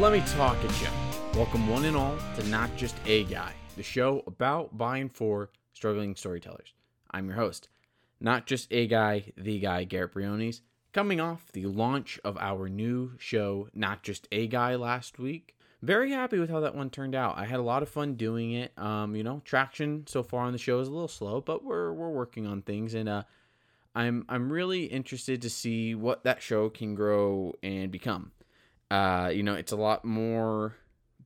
Let me talk at you. Welcome, one and all, to Not Just a Guy, the show about, by, and for struggling storytellers. I'm your host, Not Just a Guy, the guy, Garrett Briones, coming off the launch of our new show, Not Just a Geek, last week. Very happy with how that one turned out. I had a lot of fun doing it. Um, you know, traction so far on the show is a little slow, but we're we're working on things, and uh, I'm I'm really interested to see what that show can grow and become. Uh, you know, it's a lot more.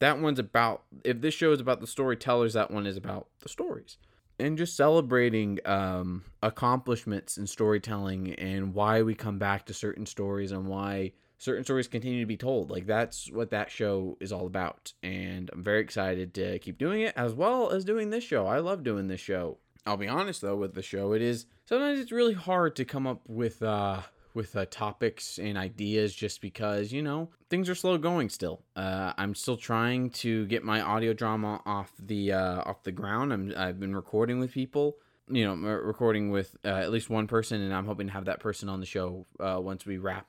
That one's about. If this show is about the storytellers, that one is about the stories, and just celebrating um, accomplishments in storytelling and why we come back to certain stories and why certain stories continue to be told. Like that's what that show is all about, and I'm very excited to keep doing it as well as doing this show. I love doing this show. I'll be honest though with the show, it is sometimes it's really hard to come up with uh with uh, topics and ideas just because you know things are slow going still. Uh, i'm still trying to get my audio drama off the uh, off the ground. I'm, i've been recording with people you know recording with uh, at least one person and i'm hoping to have that person on the show uh, once we wrap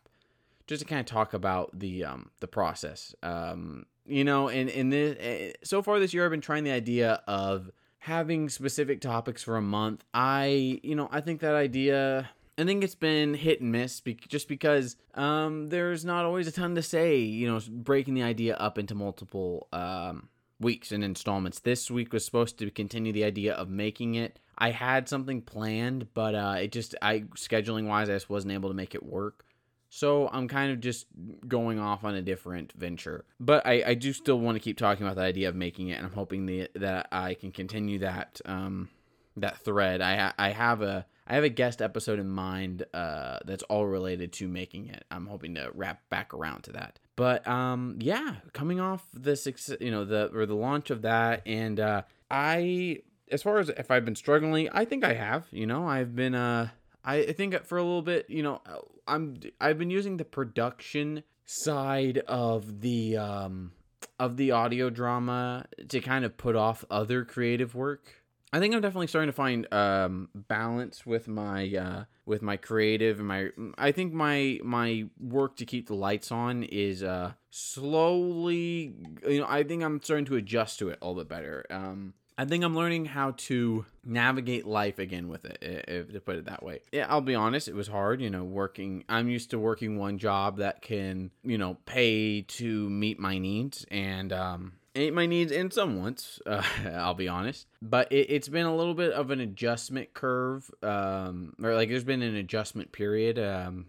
just to kind of talk about the um the process. Um you know and in this eh, so far this year i've been trying the idea of having specific topics for a month. I you know i think that idea I think it's been hit and miss be- just because um, there's not always a ton to say, you know, breaking the idea up into multiple um, weeks and installments. This week was supposed to continue the idea of making it. I had something planned, but uh, it just, I scheduling wise, I just wasn't able to make it work. So I'm kind of just going off on a different venture. But I, I do still want to keep talking about the idea of making it, and I'm hoping the, that I can continue that um, that thread. I I have a I have a guest episode in mind uh, that's all related to making it. I'm hoping to wrap back around to that. But um, yeah, coming off the success, you know, the or the launch of that, and uh, I, as far as if I've been struggling, I think I have. You know, I've been uh, I think for a little bit, you know, I'm I've been using the production side of the um of the audio drama to kind of put off other creative work I think I'm definitely starting to find um, balance with my uh, with my creative and my. I think my my work to keep the lights on is uh, slowly. You know, I think I'm starting to adjust to it a little bit better. Um, I think I'm learning how to navigate life again with it, if, to put it that way. Yeah, I'll be honest, it was hard, you know, working. I'm used to working one job that can, you know, pay to meet my needs and um meet my needs in some once, uh, I'll be honest. But it, has been a little bit of an adjustment curve, um, or like there's been an adjustment period um,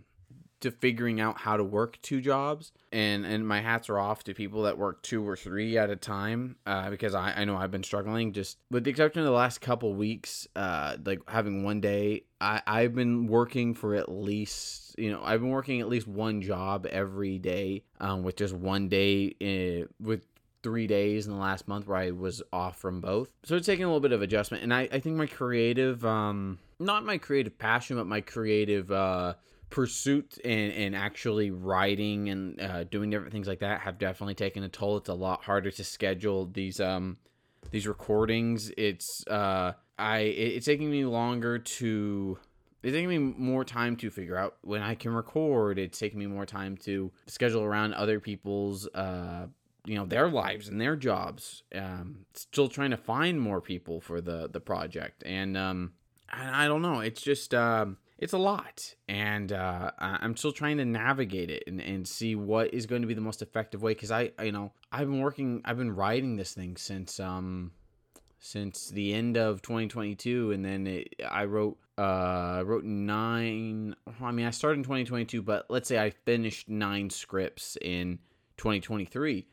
to figuring out how to work two jobs. And and my hats are off to people that work two or three at a time uh, because I, I know I've been struggling. Just with the exception of the last couple weeks, uh, like having one day, I, I've been working for at least you know i've been working at least one job every day um, with just one day in, uh, with three days in the last month where I was off from both. So it's taking a little bit of adjustment. And I, I think my creative, um, not my creative passion, but my creative uh, pursuit and, and actually writing and uh, doing different things like that have definitely taken a toll. It's a lot harder to schedule these um these recordings. It's uh I it's taking me longer to it's taking me more time to figure out when I can record. It's taking me more time to schedule around other people's uh you know their lives and their jobs um still trying to find more people for the the project. And um i, I don't know it's just um it's a lot. And uh, i'm still trying to navigate it and, and see what is going to be the most effective way. Because i you know i've been working i've been writing this thing since um since the end of 2022 and then it, i wrote uh I wrote nine i mean i started in 2022 but let's say i finished nine scripts in 2023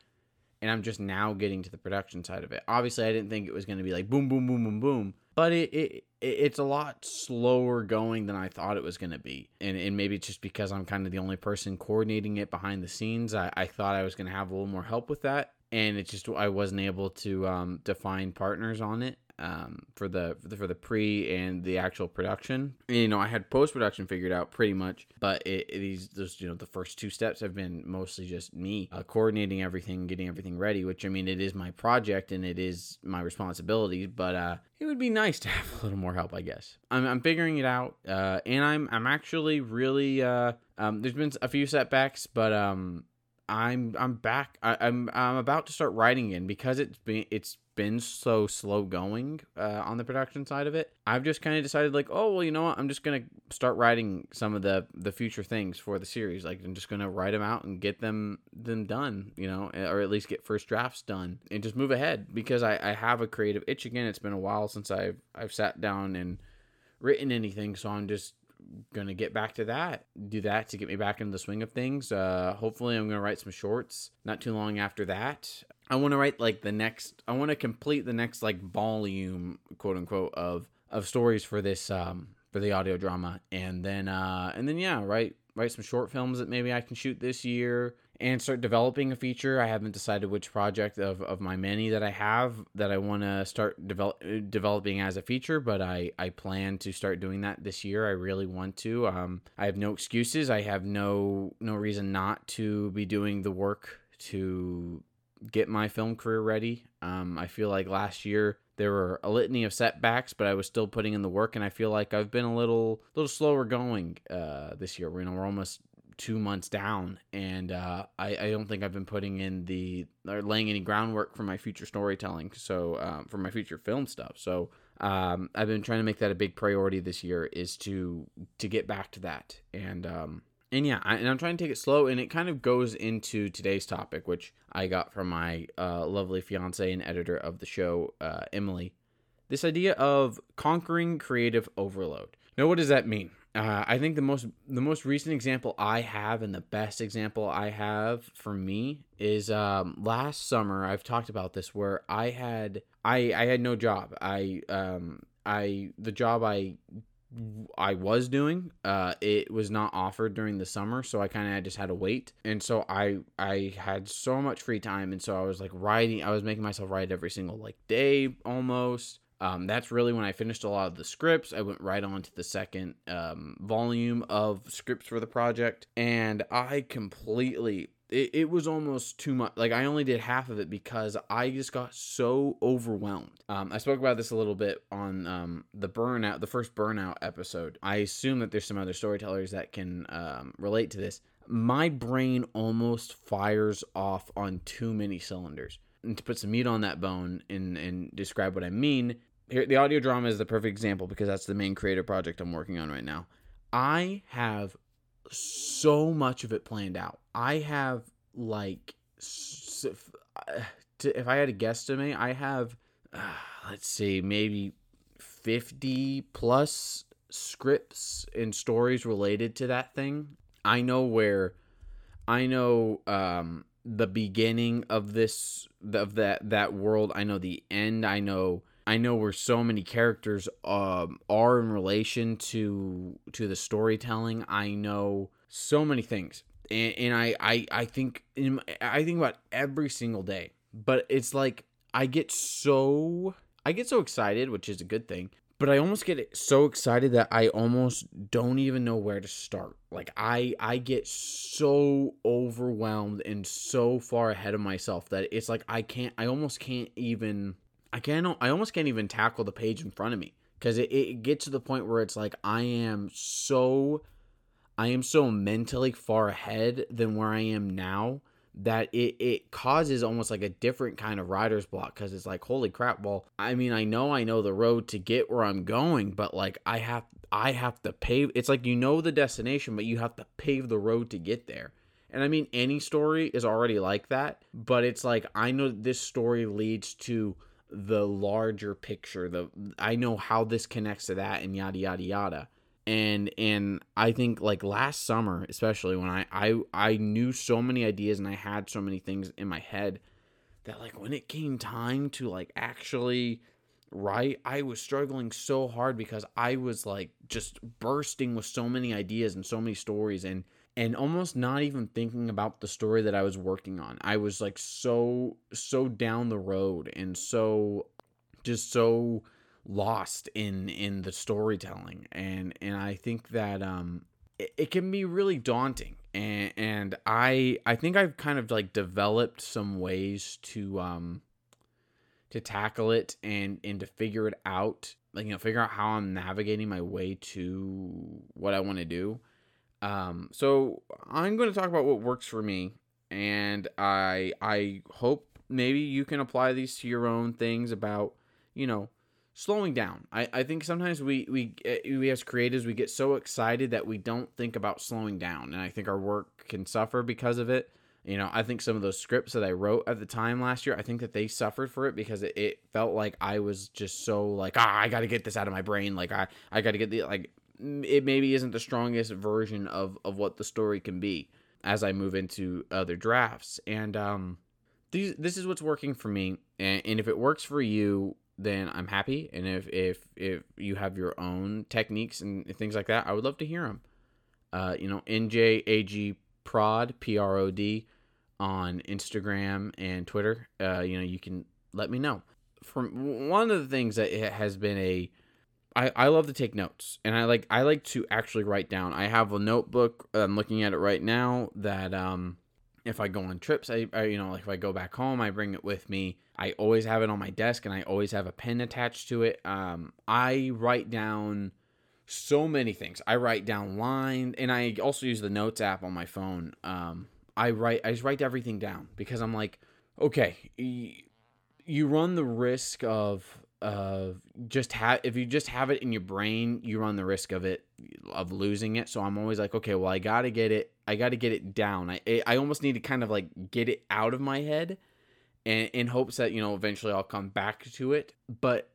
and I'm just now getting to the production side of it. Obviously, I didn't think it was going to be like boom, boom, boom, boom, boom, but it, it it's a lot slower going than I thought it was going to be, and and maybe it's just because I'm kind of the only person coordinating it behind the scenes. I, I thought I was going to have a little more help with that, and it's just I wasn't able to um to find partners on it um, for the for the, pre and the actual production. You know, I had post production figured out pretty much, but it, it, these those you know the first two steps have been mostly just me uh, coordinating everything, getting everything ready. Which I mean, it is my project and it is my responsibility, but uh, it would be nice to have a little more help, I guess. I'm, I'm figuring it out, uh, and I'm I'm actually really uh, um, there's been a few setbacks, but um, I'm I'm back. I, I'm I'm about to start writing again because it's been it's been so slow going uh, on the production side of it. I've just kind of decided like, oh well, you know what? I'm just gonna start writing some of the the future things for the series. Like I'm just gonna write them out and get them them done, you know, or at least get first drafts done and just move ahead because I I have a creative itch again. It's been a while since I've I've sat down and written anything, so I'm just gonna get back to that do that to get me back into the swing of things uh hopefully i'm gonna write some shorts not too long after that i want to write like the next i want to complete the next like volume quote unquote of of stories for this um for the audio drama and then uh and then yeah write write some short films that maybe i can shoot this year and start developing a feature. I haven't decided which project of, of my many that I have that I want to start develop, developing as a feature, but I, I plan to start doing that this year. I really want to. Um, I have no excuses. I have no no reason not to be doing the work to get my film career ready. Um, I feel like last year there were a litany of setbacks, but I was still putting in the work, and I feel like I've been a little little slower going uh, this year. You know, we're almost two months down, and uh, I, I don't think I've been putting in the or laying any groundwork for my future storytelling. So um, for my future film stuff. So um, I've been trying to make that a big priority this year is to to get back to that, and um, and yeah, I, and I'm trying to take it slow, and it kind of goes into today's topic, which I got from my uh, lovely fiance and editor of the show, uh, Emily. This idea of conquering creative overload. Now, what does that mean? Uh, I think the most the most recent example I have and the best example I have for me is um, last summer. I've talked about this where I had I I had no job. I um I the job I I was doing uh it was not offered during the summer so I kind of just had to wait and so I I had so much free time and so I was like writing I was making myself write every single like day almost um, that's really when I finished a lot of the scripts. I went right on to the second um, volume of scripts for the project, and I completely. It, it was almost too much. Like I only did half of it because I just got so overwhelmed. Um, I spoke about this a little bit on um, the burnout, the first burnout episode. I assume that there's some other storytellers that can um, relate to this. My brain almost fires off on too many cylinders and to put some meat on that bone and and describe what I mean, here the audio drama is the perfect example because that's the main creative project I'm working on right now. I have so much of it planned out. I have like if I had to guesstimate, I have uh, let's see, maybe 50 plus scripts and stories related to that thing. I know where I know um the beginning of this of that that world. I know the end. I know I know where so many characters um, are in relation to to the storytelling. I know so many things, and, and I I I think in, I think about every single day. But it's like I get so I get so excited, which is a good thing but I almost get so excited that I almost don't even know where to start. Like I I get so overwhelmed and so far ahead of myself that it's like I can't I almost can't even I can't I almost can't even tackle the page in front of me cuz it, it gets to the point where it's like I am so I am so mentally far ahead than where I am now that it, it causes almost like a different kind of writer's block because it's like holy crap well i mean i know i know the road to get where i'm going but like i have i have to pave it's like you know the destination but you have to pave the road to get there. And i mean any story is already like that but it's like i know this story leads to the larger picture the i know how this connects to that and yada yada yada and and I think like last summer, especially when I I I knew so many ideas and I had so many things in my head that like when it came time to like actually write, I was struggling so hard because I was like just bursting with so many ideas and so many stories and and almost not even thinking about the story that I was working on. I was like so so down the road and so just so lost in in the storytelling. And and I think that um it, it can be really daunting. And and I I think I've kind of like developed some ways to um to tackle it and and to figure it out like you know figure out how I'm navigating my way to what I want to do. Um so I'm going to talk about what works for me. And I I hope maybe you can apply these to your own things about you know slowing down. I, I think sometimes we we eh, we as creatives we get so excited that we don't think about slowing down, and I think our work can suffer because of it. You know, I think some of those scripts that I wrote at the time last year, I think that they suffered for it because it, it felt like I was just so like, ah, I got to get this out of my brain. Like I, I got to get the like, it maybe isn't the strongest version of of what the story can be as I move into other drafts. And um, these this is what's working for me. And, and if it works for you, then I'm happy. And if if if you have your own techniques and things like that, I would love to hear them. Uh, you know, NJAG Prod P R O D on Instagram and Twitter. Uh, you know, you can let me know. From one of the things that has been a I, I love to take notes and I like I like to actually write down. I have a notebook. I'm looking at it right now that um if I go on trips, I, I, you know, like if I go back home, I bring it with me. I always have it on my desk, and I always have a pen attached to it. Um, I write down so many things. I write down lines, and I also use the notes app on my phone. Um, I write, I just write everything down because I'm like, okay, you run the risk of of just have if you just have it in your brain, you run the risk of it of losing it. So I'm always like, okay, well, I got to get it. I got to get it down. I I almost need to kind of like get it out of my head, and in hopes that you know eventually I'll come back to it. But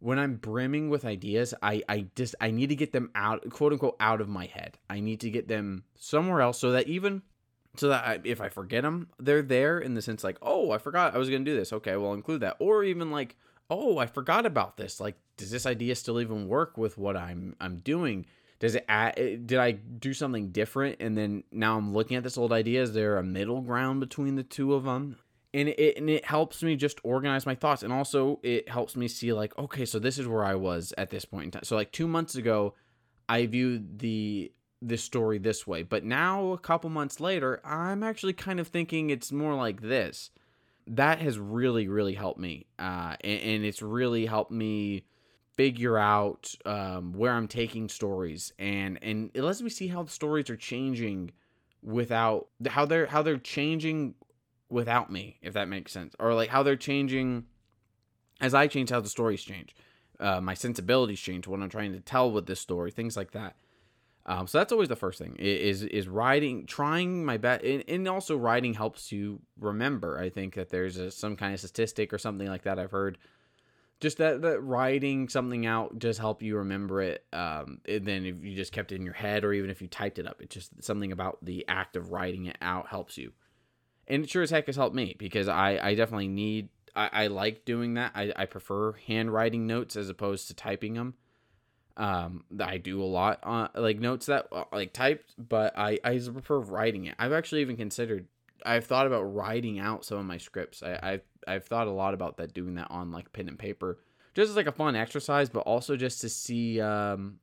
when I'm brimming with ideas, I I just I need to get them out, quote unquote, out of my head. I need to get them somewhere else so that even so that I, if I forget them, they're there in the sense like, oh, I forgot I was gonna do this. Okay, well, include that, or even like oh, I forgot about this. Like, does this idea still even work with what I'm I'm doing? Does it add, eh, did I do something different and then now I'm looking at this old idea is there a middle ground between the two of them? And it and it helps me just organize my thoughts and also it helps me see like okay, so this is where I was at this point in time. So like 2 months ago I viewed the this story this way, but now a couple months later I'm actually kind of thinking it's more like this that has really really helped me uh, and, and, it's really helped me figure out um, where i'm taking stories and and it lets me see how the stories are changing without how they're how they're changing without me if that makes sense or like how they're changing as i change how the stories change uh, my sensibilities change what i'm trying to tell with this story things like that um, so that's always the first thing is is writing, trying my best, and, and, also writing helps you remember. I think that there's a, some kind of statistic or something like that I've heard. Just that that writing something out just help you remember it. Um, and then if you just kept it in your head, or even if you typed it up, it's just something about the act of writing it out helps you. And it sure as heck has helped me because I I definitely need I, I like doing that. I, I prefer handwriting notes as opposed to typing them um i do a lot on like notes that uh, like typed but i i prefer writing it i've actually even considered i've thought about writing out some of my scripts i i've, I've thought a lot about that doing that on like pen and paper just as like a fun exercise but also just to see um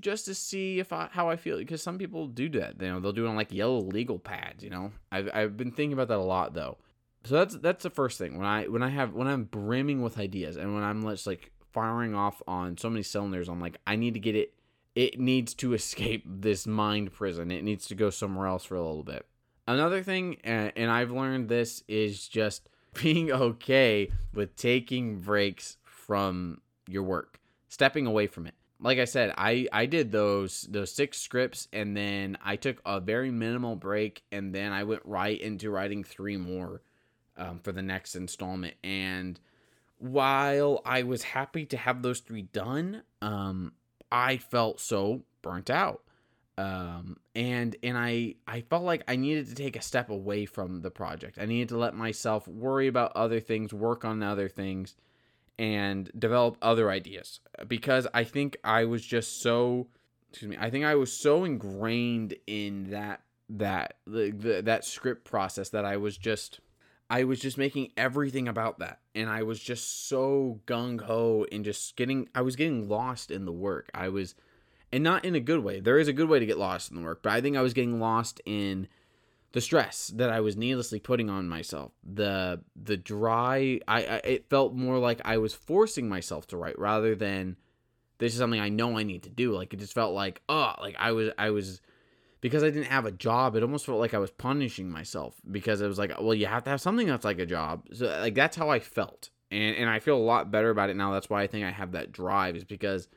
just to see if I how I feel because some people do that. You know, they'll do it on like yellow legal pads. You know, I've I've been thinking about that a lot though. So that's that's the first thing when I when I have when I'm brimming with ideas and when I'm just like firing off on so many cylinders. I'm like, I need to get it. It needs to escape this mind prison. It needs to go somewhere else for a little bit. Another thing, and I've learned this, is just being okay with taking breaks from your work, stepping away from it. Like I said, I I did those those six scripts, and then I took a very minimal break, and then I went right into writing three more um, for the next installment, and while I was happy to have those three done, um, I felt so burnt out. Um, and and I I felt like I needed to take a step away from the project. I needed to let myself worry about other things, work on other things, and develop other ideas because I think I was just so excuse me. I think I was so ingrained in that that the, the that script process that I was just I was just making everything about that. And I was just so gung ho and just getting, I was getting lost in the work. I was, and not in a good way. There is a good way to get lost in the work, but I think I was getting lost in the stress that I was needlessly putting on myself. The, the dry, I, I it felt more like I was forcing myself to write rather than this is something I know I need to do. Like it just felt like, oh, like I was, I was, because I didn't have a job, it almost felt like I was punishing myself because it was like, well, you have to have something that's like a job. So like that's how I felt. And and I feel a lot better about it now. That's why I think I have that drive is because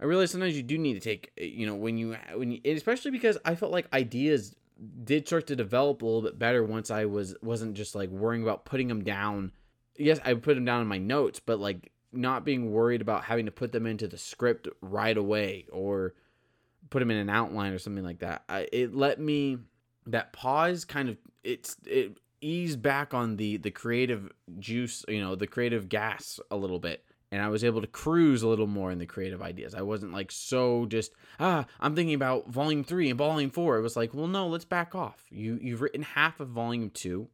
I realize sometimes you do need to take, eh, you know, when you when you, especially because I felt like ideas did start to develop a little bit better once I was wasn't just like worrying about putting them down. Yes, I put them down in my notes, but like not being worried about having to put them into the script right away or put them in an outline or something like that. I, it let me that pause kind of it's it eased back on the the creative juice, you know, the creative gas a little bit. And I was able to cruise a little more in the creative ideas. I wasn't like so just ah, I'm thinking about volume three and volume four. It was like, well, no, let's back off. You you've written half of volume two.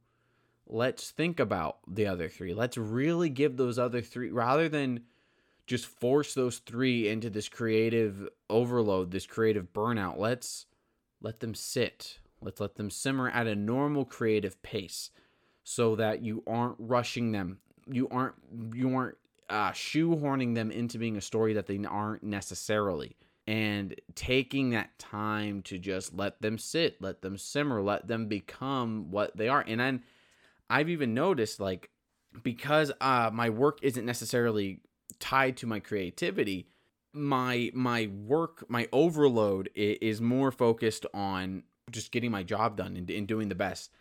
Let's think about the other three. Let's really give those other three rather than just force those three into this creative overload, this creative burnout. Let's let them sit. Let's let them simmer at a normal creative pace so that you aren't rushing them. You aren't you aren't uh, shoehorning them into being a story that they aren't necessarily. And taking that time to just let them sit, let them simmer, let them become what they are. And then I've even noticed like because uh, my work isn't necessarily tied to my creativity my my work my overload is more focused on just getting my job done and, and doing the best.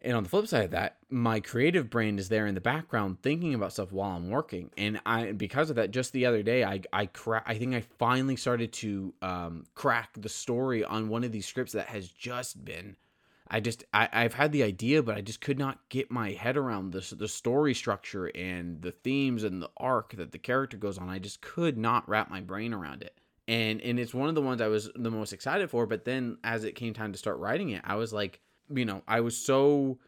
And on the flip side of that my creative brain is there in the background thinking about stuff while i'm working. And i because of that just the other day i i cra- i think i finally started to um, crack the story on one of these scripts that has just been I just I, I've had the idea, but I just could not get my head around the the story structure and the themes and the arc that the character goes on. I just could not wrap my brain around it. And and it's one of the ones I was the most excited for. But then as it came time to start writing it, I was like, you know, I was so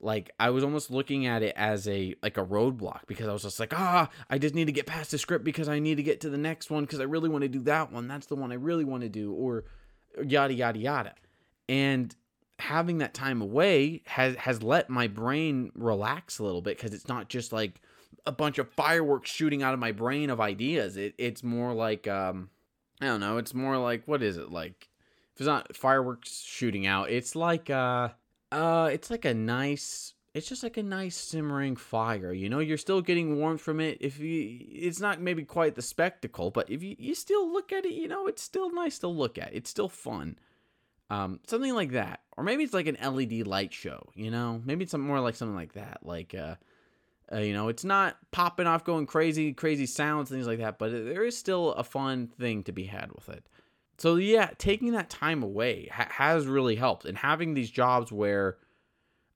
like I was almost looking at it as a like a roadblock because I was just like, ah, I just need to get past the script because I need to get to the next one because I really want to do that one. That's the one I really want to do, or yada yada yada. And having that time away has has let my brain relax a little bit because it's not just like a bunch of fireworks shooting out of my brain of ideas. It it's more like um I don't know, it's more like what is it like if it's not fireworks shooting out, it's like uh uh it's like a nice it's just like a nice simmering fire. You know, you're still getting warmth from it. If you it's not maybe quite the spectacle, but if you, you still look at it, you know, it's still nice to look at. It's still fun. Um, something like that, or maybe it's like an LED light show. You know, maybe it's more like something like that. Like, uh, uh, you know, it's not popping off, going crazy, crazy sounds, things like that. But there is still a fun thing to be had with it. So yeah, taking that time away ha- has really helped, and having these jobs where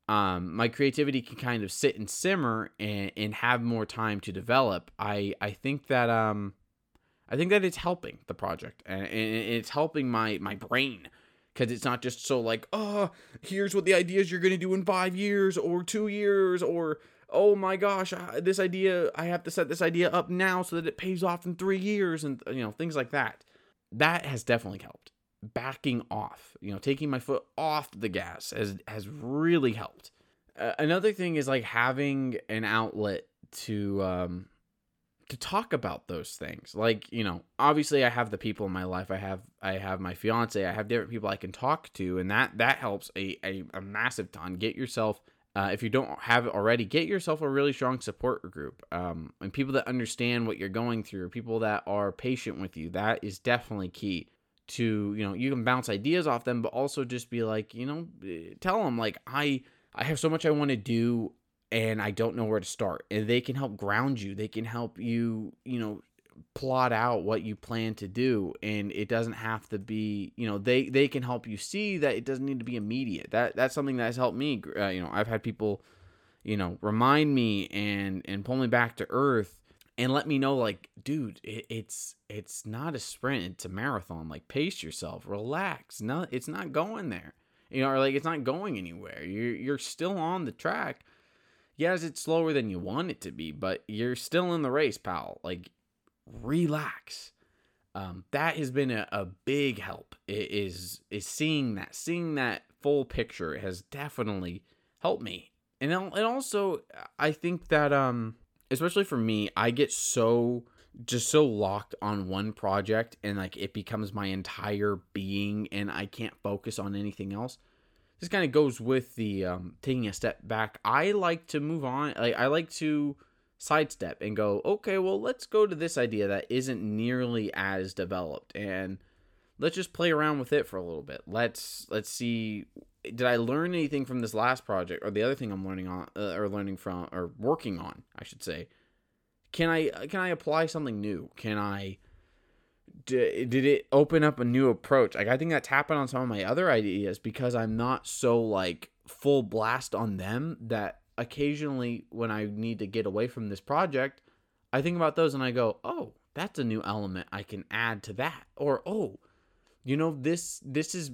um, my creativity can kind of sit and simmer and, and have more time to develop. I I think that um, I think that it's helping the project, and, and it's helping my my brain because it's not just so like oh here's what the ideas you're going to do in five years or two years or oh my gosh this idea i have to set this idea up now so that it pays off in three years and you know things like that. That has definitely helped. Backing off you know taking my foot off the gas has has really helped. Uh, another thing is like having an outlet to um to talk about those things. Like you know obviously i have the people in my life. I have i have my fiance. I have different people i can talk to and that that helps a, a, a massive ton. Get yourself uh, if you don't have it already get yourself a really strong support group um, and people that understand what you're going through people that are patient with you that is definitely key to you know you can bounce ideas off them but also just be like you know eh, tell them like i i have so much i want to do and I don't know where to start. And they can help ground you. They can help you, you know, plot out what you plan to do and it doesn't have to be you know they they can help you see that it doesn't need to be immediate that that's something that has helped me uh, you know i've had people you know remind me and and pull me back to earth and let me know like dude it, it's it's not a sprint it's a marathon like pace yourself relax no it's not going there you know or like it's not going anywhere you're you're still on the track yes, it's slower than you want it to be, but you're still in the race, pal. Like, relax. Um, that has been a, a big help. It is is seeing that, seeing that full picture has definitely helped me. And and also, I think that um, especially for me, I get so just so locked on one project and like it becomes my entire being and I can't focus on anything else. This kind of goes with the um, taking a step back. I like to move on. Like I like to sidestep and go, okay, well, let's go to this idea that isn't nearly as developed and let's just play around with it for a little bit. Let's let's see did I learn anything from this last project or the other thing I'm learning on uh, or learning from or working on, I should say. Can I can I apply something new? Can I did, did it open up a new approach? Like I think that's happened on some of my other ideas because I'm not so like full blast on them that occasionally when I need to get away from this project, I think about those and I go, "Oh, that's a new element I can add to that." Or, "Oh, you know, this this is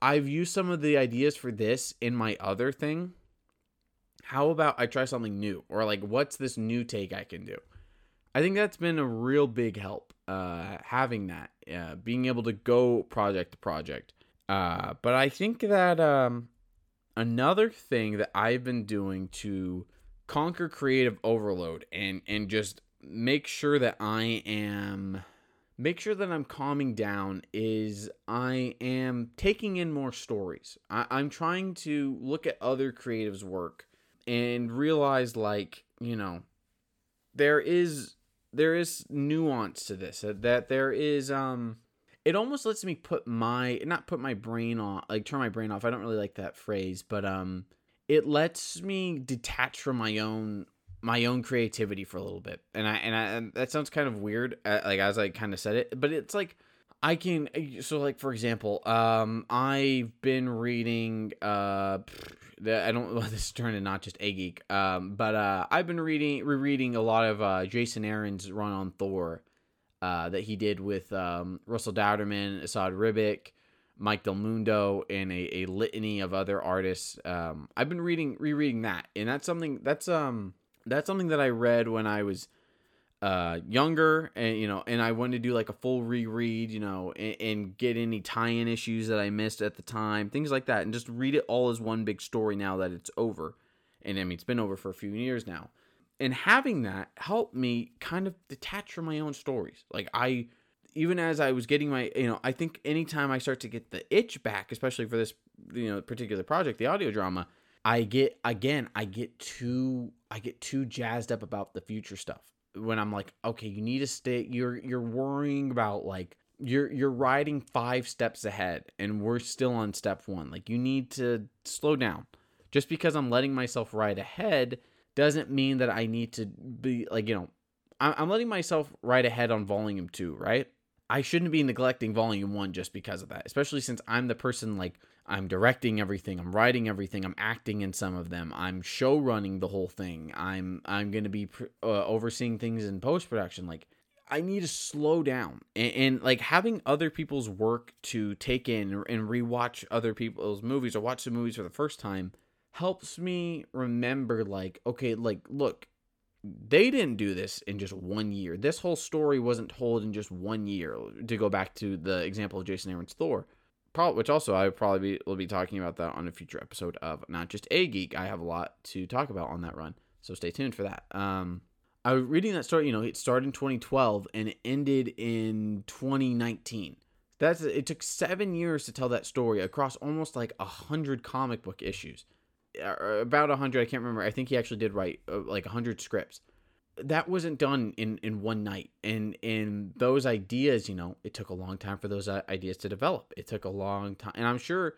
I've used some of the ideas for this in my other thing. How about I try something new? Or like what's this new take I can do? I think that's been a real big help uh, having that, uh, being able to go project to project. Uh, but I think that um, another thing that I've been doing to conquer creative overload and and just make sure that I am make sure that I'm calming down is I am taking in more stories. I, I'm trying to look at other creatives' work and realize like, you know, there is there is nuance to this. That there is um it almost lets me put my not put my brain on like turn my brain off. I don't really like that phrase, but um it lets me detach from my own my own creativity for a little bit and i and i and that sounds kind of weird uh, like as i kind of said it but it's like i can uh, so like for example um i've been reading uh i don't well, this is turning not just a geek um but uh i've been reading rereading a lot of uh jason aaron's run on thor uh that he did with um russell dauterman Esad ribic Mike Del Mundo and a, a litany of other artists. Um, I've been reading rereading that, and that's something that's um that's something that I read when I was uh younger and you know and I wanted to do like a full reread you know and, and, get any tie-in issues that I missed at the time things like that and just read it all as one big story now that it's over. And I mean it's been over for a few years now. And having that helped me kind of detach from my own stories. Like I even as I was getting my you know I think anytime I start to get the itch back especially for this you know particular project the audio drama I get again, I get too I get too jazzed up about the future stuff. When I'm like, okay, you need to stay you're you're worrying about like you're you're riding 5 steps ahead and we're still on step 1. Like you need to slow down. Just because I'm letting myself ride ahead doesn't mean that I need to be like, you know, I'm letting myself ride ahead on volume 2, right? I shouldn't be neglecting volume 1 just because of that, especially since I'm the person like I'm directing everything, I'm writing everything, I'm acting in some of them, I'm show running the whole thing. I'm I'm to be uh, overseeing things in post production like I need to slow down and, and, like having other people's work to take in and rewatch other people's movies or watch the movies for the first time helps me remember like okay like look they didn't do this in just one year this whole story wasn't told in just one year to go back to the example of jason aaron's thor which also I probably be, will be talking about that on a future episode of not just a geek. I have a lot to talk about on that run, so stay tuned for that. Um, I was reading that story. You know, it started in 2012 and it ended in 2019. That's it took seven years to tell that story across almost like a hundred comic book issues, about a hundred. I can't remember. I think he actually did write uh, like a hundred scripts. That wasn't done in in one night. And and those ideas you know it took a long time for those uh, ideas to develop. It took a long time and i'm sure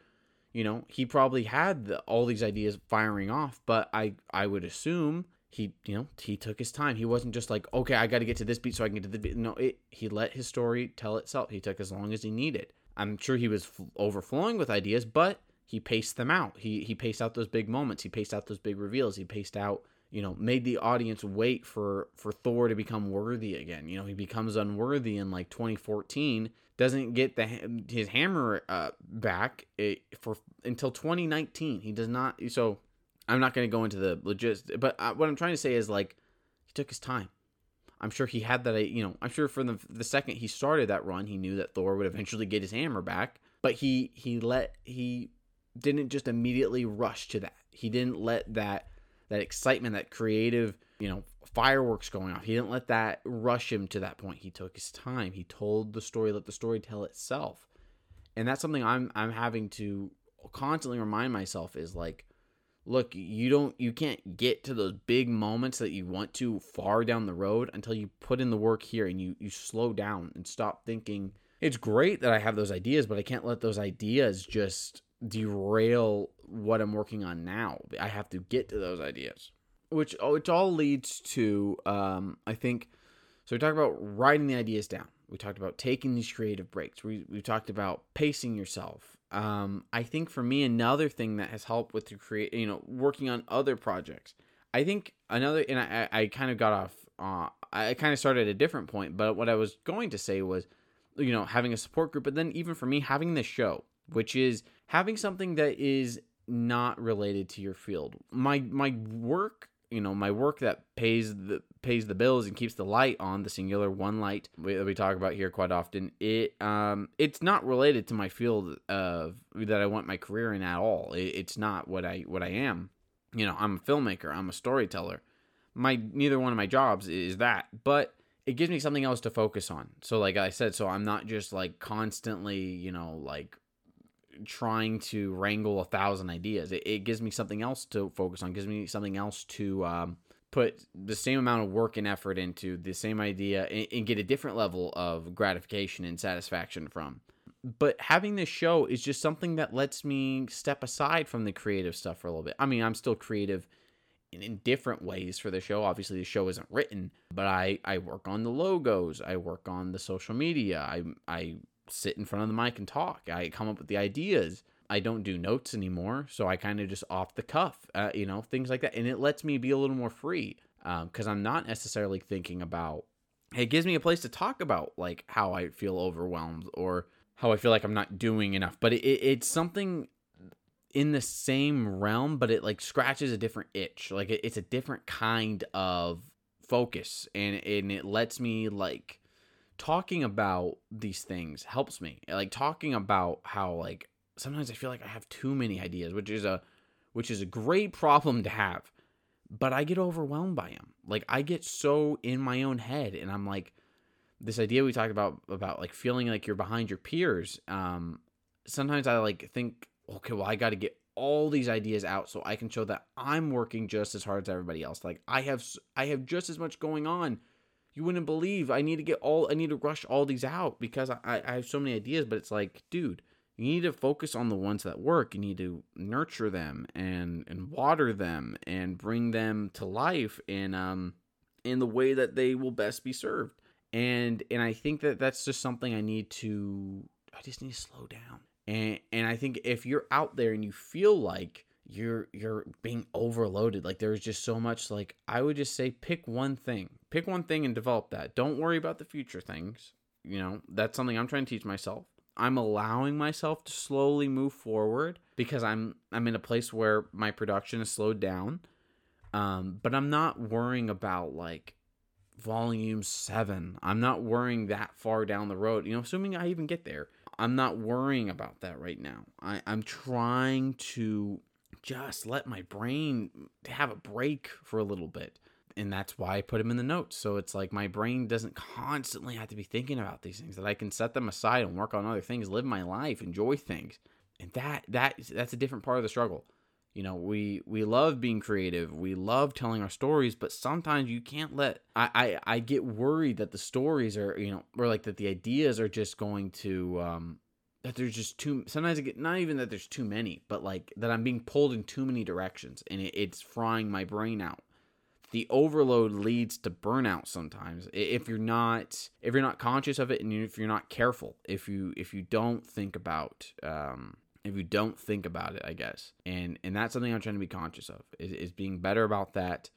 you know he probably had the, all these ideas firing off but i i would assume he you know he took his time. He wasn't just like okay i got to get to this beat so i can get to the beat. No it, he let his story tell itself. He took as long as he needed. I'm sure he was f- overflowing with ideas but he paced them out he he paced out those big moments he paced out those big reveals he paced out you know made the audience wait for for Thor to become worthy again. You know, he becomes unworthy in like 2014, doesn't get the his hammer uh, back eh, for until 2019. He does not. So I'm not going to go into the logistics, but uh, what I'm trying to say is like he took his time. I'm sure he had that. You know, I'm sure from the the second he started that run, he knew that Thor would eventually get his hammer back. But he he let he didn't just immediately rush to that. He didn't let that that excitement, that creative you know, fireworks going off. He didn't let that rush him to that point. He took his time. He told the story, let the story tell itself. And that's something I'm I'm having to constantly remind myself is like look, you don't you can't get to those big moments that you want to far down the road until you put in the work here and you you slow down and stop thinking it's great that I have those ideas, but I can't let those ideas just derail what I'm working on now. I have to get to those ideas which oh, which all leads to um, I think. So we talked about writing the ideas down. We talked about taking these creative breaks. We we talked about pacing yourself. Um, I think for me another thing that has helped with the create you know working on other projects. I think another and I I kind of got off. Uh, I kind of started at a different point, but what I was going to say was, you know, having a support group, but then even for me having this show, which is having something that is not related to your field. My my work you know my work that pays the pays the bills and keeps the light on the singular one light that we talk about here quite often it um it's not related to my field of that I want my career in at all. It, it's not what I what I am. You know I'm a filmmaker. I'm a storyteller. My neither one of my jobs is that but it gives me something else to focus on. So like I said so I'm not just like constantly you know like trying to wrangle a thousand ideas. It, it gives me something else to focus on, gives me something else to um, put the same amount of work and effort into the same idea and, and get a different level of gratification and satisfaction from. But having this show is just something that lets me step aside from the creative stuff for a little bit. I mean, I'm still creative in, in different ways for the show. Obviously, the show isn't written, but I, I work on the logos, I work on the social media, I, I sit in front of the mic and talk. I come up with the ideas. I don't do notes anymore, so I kind of just off the cuff, uh, you know, things like that, and it lets me be a little more free because um, I'm not necessarily thinking about. It gives me a place to talk about like how I feel overwhelmed or how I feel like I'm not doing enough, but it, it, it's something in the same realm, but it like scratches a different itch. Like it, it's a different kind of focus, and and it lets me like talking about these things helps me. Like talking about how like sometimes I feel like I have too many ideas, which is a which is a great problem to have. But I get overwhelmed by them. Like I get so in my own head and I'm like this idea we talked about about like feeling like you're behind your peers. Um sometimes I like think okay, well I got to get all these ideas out so I can show that I'm working just as hard as everybody else. Like I have I have just as much going on you wouldn't believe I need to get all I need to rush all these out because I, I have so many ideas, but it's like, dude, you need to focus on the ones that work. You need to nurture them and and water them and bring them to life in um in the way that they will best be served. And and I think that that's just something I need to I just need to slow down. And and I think if you're out there and you feel like you're you're being overloaded. Like there's just so much like i would just say pick one thing pick one thing and develop that. Don't worry about the future things you know? That's something i'm trying to teach myself. I'm allowing myself to slowly move forward because i'm i'm in a place where my production is slowed down. Um but i'm not worrying about like volume 7 i'm not worrying that far down the road. You know assuming i even get there. I'm not worrying about that right now. I, i'm trying to just let my brain have a break for a little bit. And that's why I put them in the notes. So it's like my brain doesn't constantly have to be thinking about these things, that I can set them aside and work on other things, live my life, enjoy things. And that that that's a different part of the struggle. You know, we we love being creative. We love telling our stories, but sometimes you can't let I, I, I get worried that the stories are, you know, or like that the ideas are just going to um that there's just too sometimes I get not even that there's too many but like that i'm being pulled in too many directions and it, it's frying my brain out. The overload leads to burnout sometimes if you're not if you're not conscious of it and if you're not careful if you if you don't think about um if you don't think about it i guess. And and that's something i'm trying to be conscious of is, is being better about that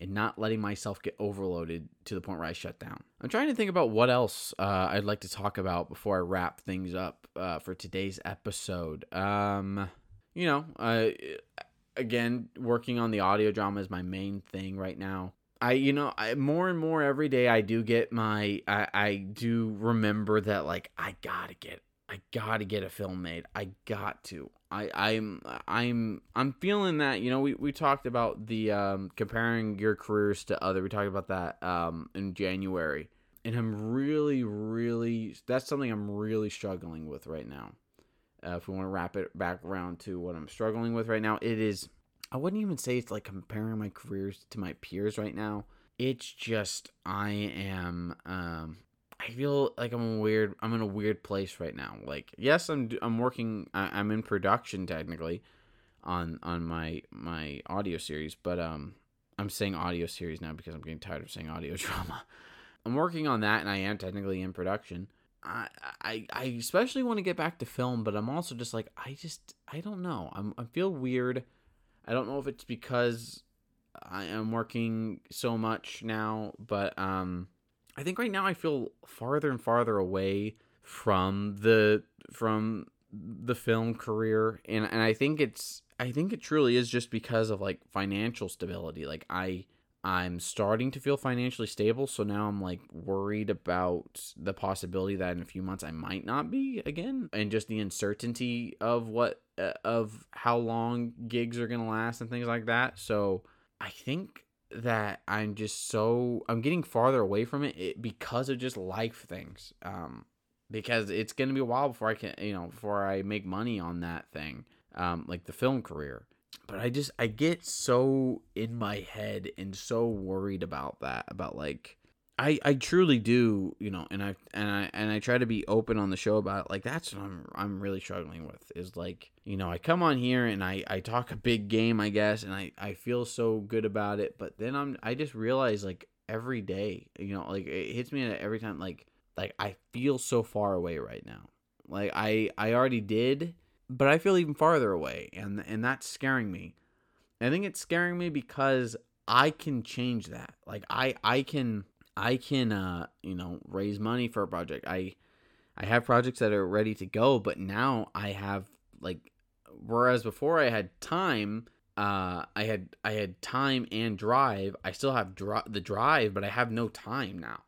and not letting myself get overloaded to the point where I shut down. I'm trying to think about what else uh, I'd like to talk about before I wrap things up uh, for today's episode. Um, you know, again, working on the audio drama is my main thing right now. I, you know, I, more and more every day I do get my, I, I do remember that like I gotta get I gotta get a film made. I got to. I, I'm I'm I'm feeling that you know we, we talked about the um, comparing your careers to other we talked about that um, in January and I'm really really that's something I'm really struggling with right now. Uh, if we want to wrap it back around to what I'm struggling with right now, it is I wouldn't even say it's like comparing my careers to my peers right now. It's just I am um I feel like I'm weird. I'm in a weird place right now. Like, yes, I'm I'm working. I, am in production technically, on on my my audio series, but um, I'm saying audio series now because I'm getting tired of saying audio drama. I'm working on that, and I am technically in production. I I I especially want to get back to film, but I'm also just like I just I don't know. I'm I feel weird. I don't know if it's because I am working so much now, but um I think right now I feel farther and farther away from the from the film career and and I think it's I think it truly is just because of like financial stability. Like I I'm starting to feel financially stable, so now I'm like worried about the possibility that in a few months I might not be again and just the uncertainty of what uh, of how long gigs are going to last and things like that. So I think that I'm just so I'm getting farther away from it, it because of just life things. Um, because it's gonna be a while before I can, you know, before I make money on that thing, um, like the film career. But I just I get so in my head and so worried about that, about like I I truly do, you know, and I and I and I try to be open on the show about it. Like that's what I'm I'm really struggling with is like, you know, I come on here and I I talk a big game, I guess, and I I feel so good about it, but then I'm I just realize like every day, you know, like it hits me every time like like I feel so far away right now. Like I I already did, but I feel even farther away and and that's scaring me. I think it's scaring me because I can change that. Like I I can I can uh you know raise money for a project. I I have projects that are ready to go, but now I have like whereas before I had time uh I had I had time and drive. I still have dri- the drive, but I have no time now.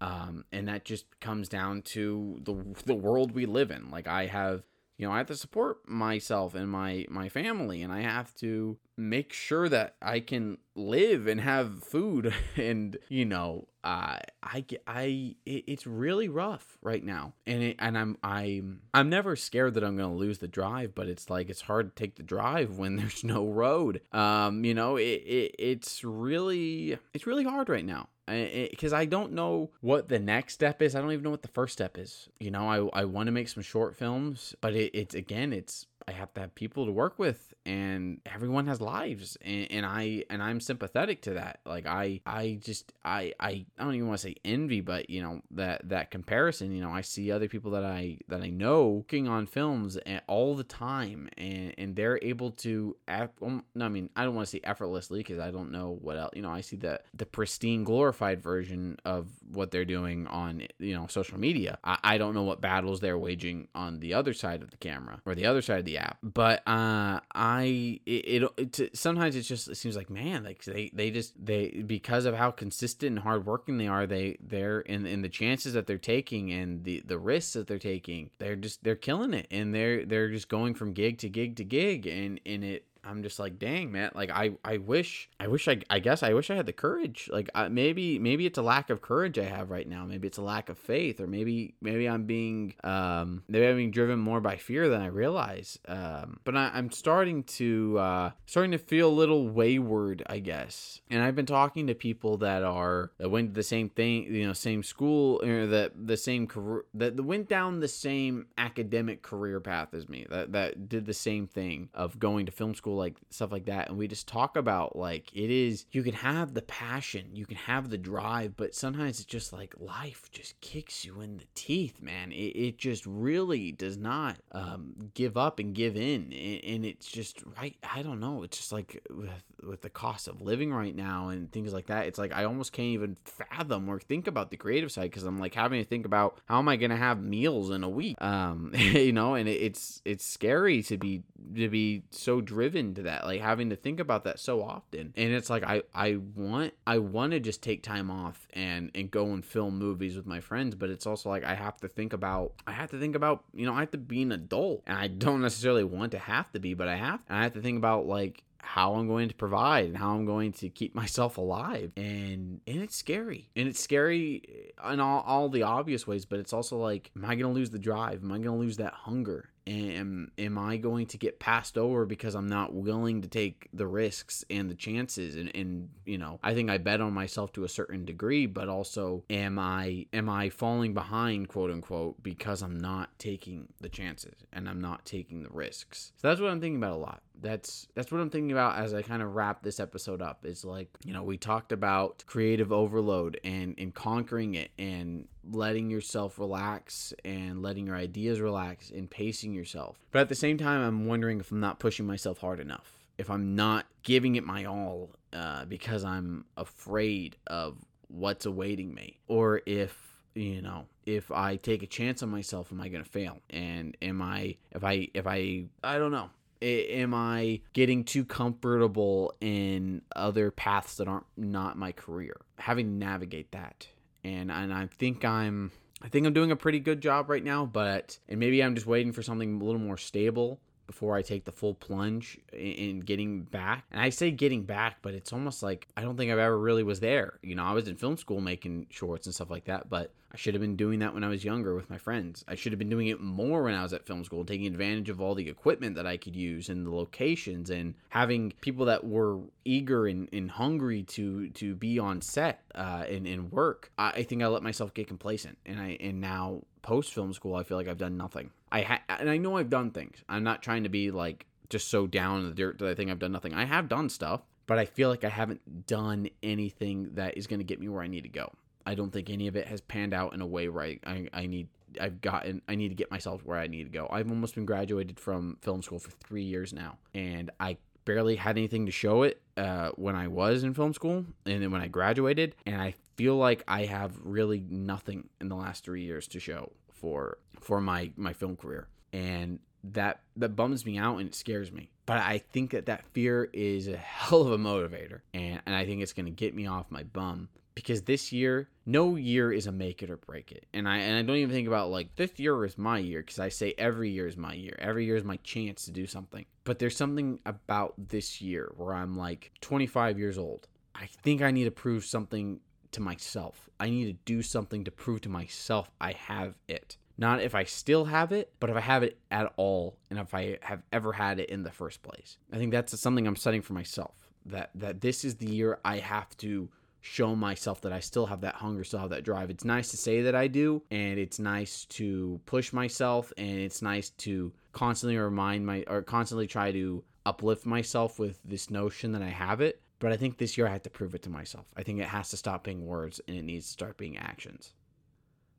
Um and that just comes down to the the world we live in. Like I have you know, I have to support myself and my my family and I have to make sure that I can live and have food. And you know uh, I I it, it's really rough right now. And it, and I'm I'm I'm never scared that I'm going to lose the drive but it's like it's hard to take the drive when there's no road. Um you know it, it it's really it's really hard right now because I don't know what the next step is. I don't even know what the first step is. You know, I, I want to make some short films, but it, it's again, it's I have to have people to work with and everyone has lives and, and I and I'm sympathetic to that. Like I I just I I, don't even want to say envy, but you know that that comparison. You know I see other people that I that I know working on films eh, all the time and and they're able to. No, I mean I don't want to say effortlessly because I don't know what else. You know I see the the pristine glorified version of what they're doing on you know social media. I, I don't know what battles they're waging on the other side of the camera or the other side of the app, but uh I it, it, it sometimes it just it seems like man like they they just they because of how consistent and hardworking they are they they're in in the chances that they're taking and the the risks that they're taking they're just they're killing it and they're they're just going from gig to gig to gig and and it I'm just like, dang, man. Like, I, I wish, I wish, I, I guess, I wish I had the courage. Like, uh, maybe, maybe it's a lack of courage I have right now. Maybe it's a lack of faith, or maybe, maybe I'm being, um, maybe I'm being driven more by fear than I realize. Um, but I, am starting to, uh, starting to feel a little wayward, I guess. And I've been talking to people that are that went to the same thing, you know, same school, or that the same career, that went down the same academic career path as me, that that did the same thing of going to film school school like stuff like that and we just talk about like it is you can have the passion you can have the drive but sometimes it's just like life just kicks you in the teeth man. It, it just really does not um, give up and give in and it's just right i don't know it's just like with with the cost of living right now and things like that it's like i almost can't even fathom or think about the creative side because i'm like having to think about how am i gonna have meals in a week um you know and it, it's it's scary to be to be so driven to that, like having to think about that so often. And it's like I I want I want to just take time off and and go and film movies with my friends, but it's also like I have to think about I have to think about you know I have to be an adult, and I don't necessarily want to have to be, but I have. And I have to think about like how I'm going to provide and how I'm going to keep myself alive. And and it's scary. And it's scary in all, all the obvious ways, but it's also like, am I gonna lose the drive? Am I gonna lose that hunger? Am am I going to get passed over because I'm not willing to take the risks and the chances? And and you know I think I bet on myself to a certain degree but also am I am I falling behind quote unquote because I'm not taking the chances and I'm not taking the risks? So that's what I'm thinking about a lot that's that's what I'm thinking about as I kind of wrap this episode up. Is like you know we talked about creative overload and and conquering it and letting yourself relax and letting your ideas relax and pacing yourself. But at the same time, I'm wondering if I'm not pushing myself hard enough. If I'm not giving it my all uh, because I'm afraid of what's awaiting me, or if you know if i take a chance on myself am i going to fail and am i if i if i i don't know am I getting too comfortable in other paths that aren't not my career? Having to navigate that. And and I think I'm I think I'm doing a pretty good job right now, but and maybe I'm just waiting for something a little more stable before I take the full plunge in getting back. And I say getting back, but it's almost like I don't think I've ever really was there. You know, I was in film school making shorts and stuff like that, but I should have been doing that when I was younger with my friends. I should have been doing it more when I was at film school, taking advantage of all the equipment that I could use and the locations and having people that were eager and, and hungry to to be on set uh, and, and work. I, I think I let myself get complacent and I and now post film school I feel like I've done nothing. I ha- and I know I've done things. I'm not trying to be like just so down in the dirt that I think I've done nothing. I have done stuff, but I feel like I haven't done anything that is going to get me where I need to go. I don't think any of it has panned out in a way where I, I, I need I've gotten I need to get myself where I need to go. I've almost been graduated from film school for three years now, and I barely had anything to show it uh, when I was in film school, and then when I graduated, and I feel like I have really nothing in the last three years to show for for my my film career. And that that bums me out and it scares me. But i think that that fear is a hell of a motivator and, and i think it's going to get me off my bum because this year no year is a make it or break it and i and i don't even think about like this year is my year because i say every year is my year every year is my chance to do something but there's something about this year where i'm like 25 years old i think i need to prove something to myself. I need to do something to prove to myself I have it. Not if I still have it, but if I have it at all and if I have ever had it in the first place. I think that's something I'm setting for myself. That that this is the year I have to show myself that I still have that hunger, still have that drive. It's nice to say that I do, and it's nice to push myself, and it's nice to constantly remind my or constantly try to uplift myself with this notion that I have it. But I think this year I have to prove it to myself. I think it has to stop being words and it needs to start being actions.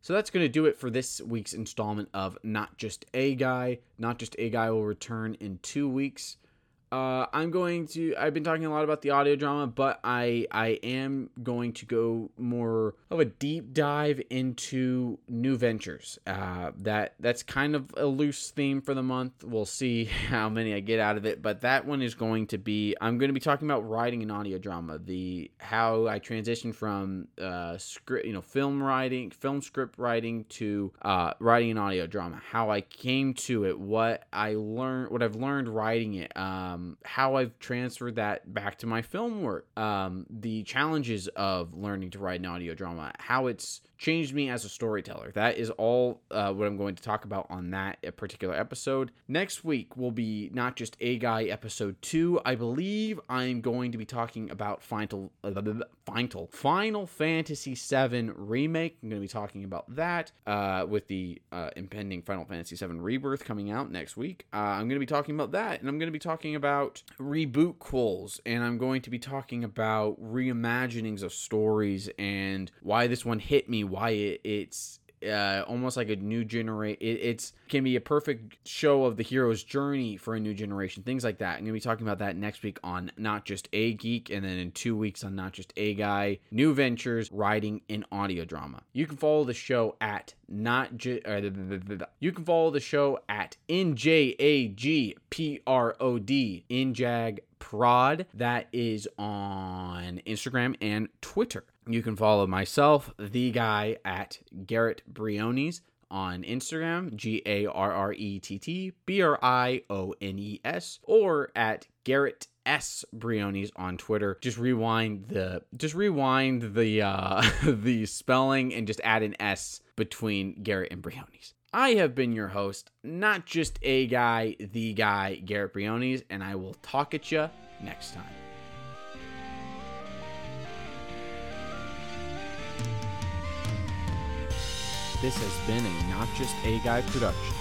So that's going to do it for this week's installment of Not Just a Guy. Not Just a Guy will return in two weeks. Uh, I'm going to. I've been talking a lot about the audio drama, but I I am going to go more of a deep dive into new ventures. Uh, that that's kind of a loose theme for the month. We'll see how many I get out of it, but that one is going to be. I'm going to be talking about writing an audio drama. The how I transitioned from uh, script, you know, film writing, film script writing to uh, writing an audio drama. How I came to it, what I learned, what I've learned writing it. Um, um, how I've transferred that back to my film work, um, the challenges of learning to write an audio drama, how it's changed me as a storyteller. That is all uh, what I'm going to talk about on that particular episode. Next week will be not just a guy episode two. I believe I'm going to be talking about Final uh, Final Final Fantasy VII remake. I'm going to be talking about that uh, with the uh, impending Final Fantasy VII Rebirth coming out next week. Uh, I'm going to be talking about that, and I'm going to be talking about reboot quills, and I'm going to be talking about reimaginings of stories and why this one hit me why it, it's uh, almost like a new generation. It, it's can be a perfect show of the hero's journey for a new generation, things like that. I'm gonna be talking about that next week on Not Just a Geek, and then in two weeks on Not Just a Guy, new ventures, writing, and audio drama. You can follow the show at not just. You can follow the show at njagprod njag prod. That is on Instagram and Twitter. You can follow myself, the guy, at Garrett Briones on Instagram, G A R R E T T B R I O N E S, or at Garrett S Briones on Twitter. Just rewind the just rewind the uh the spelling and just add an S between Garrett and Briones. I have been your host, not just a guy, the guy, Garrett Briones, and I will talk at you next time. This has been a Not Just A Guy production.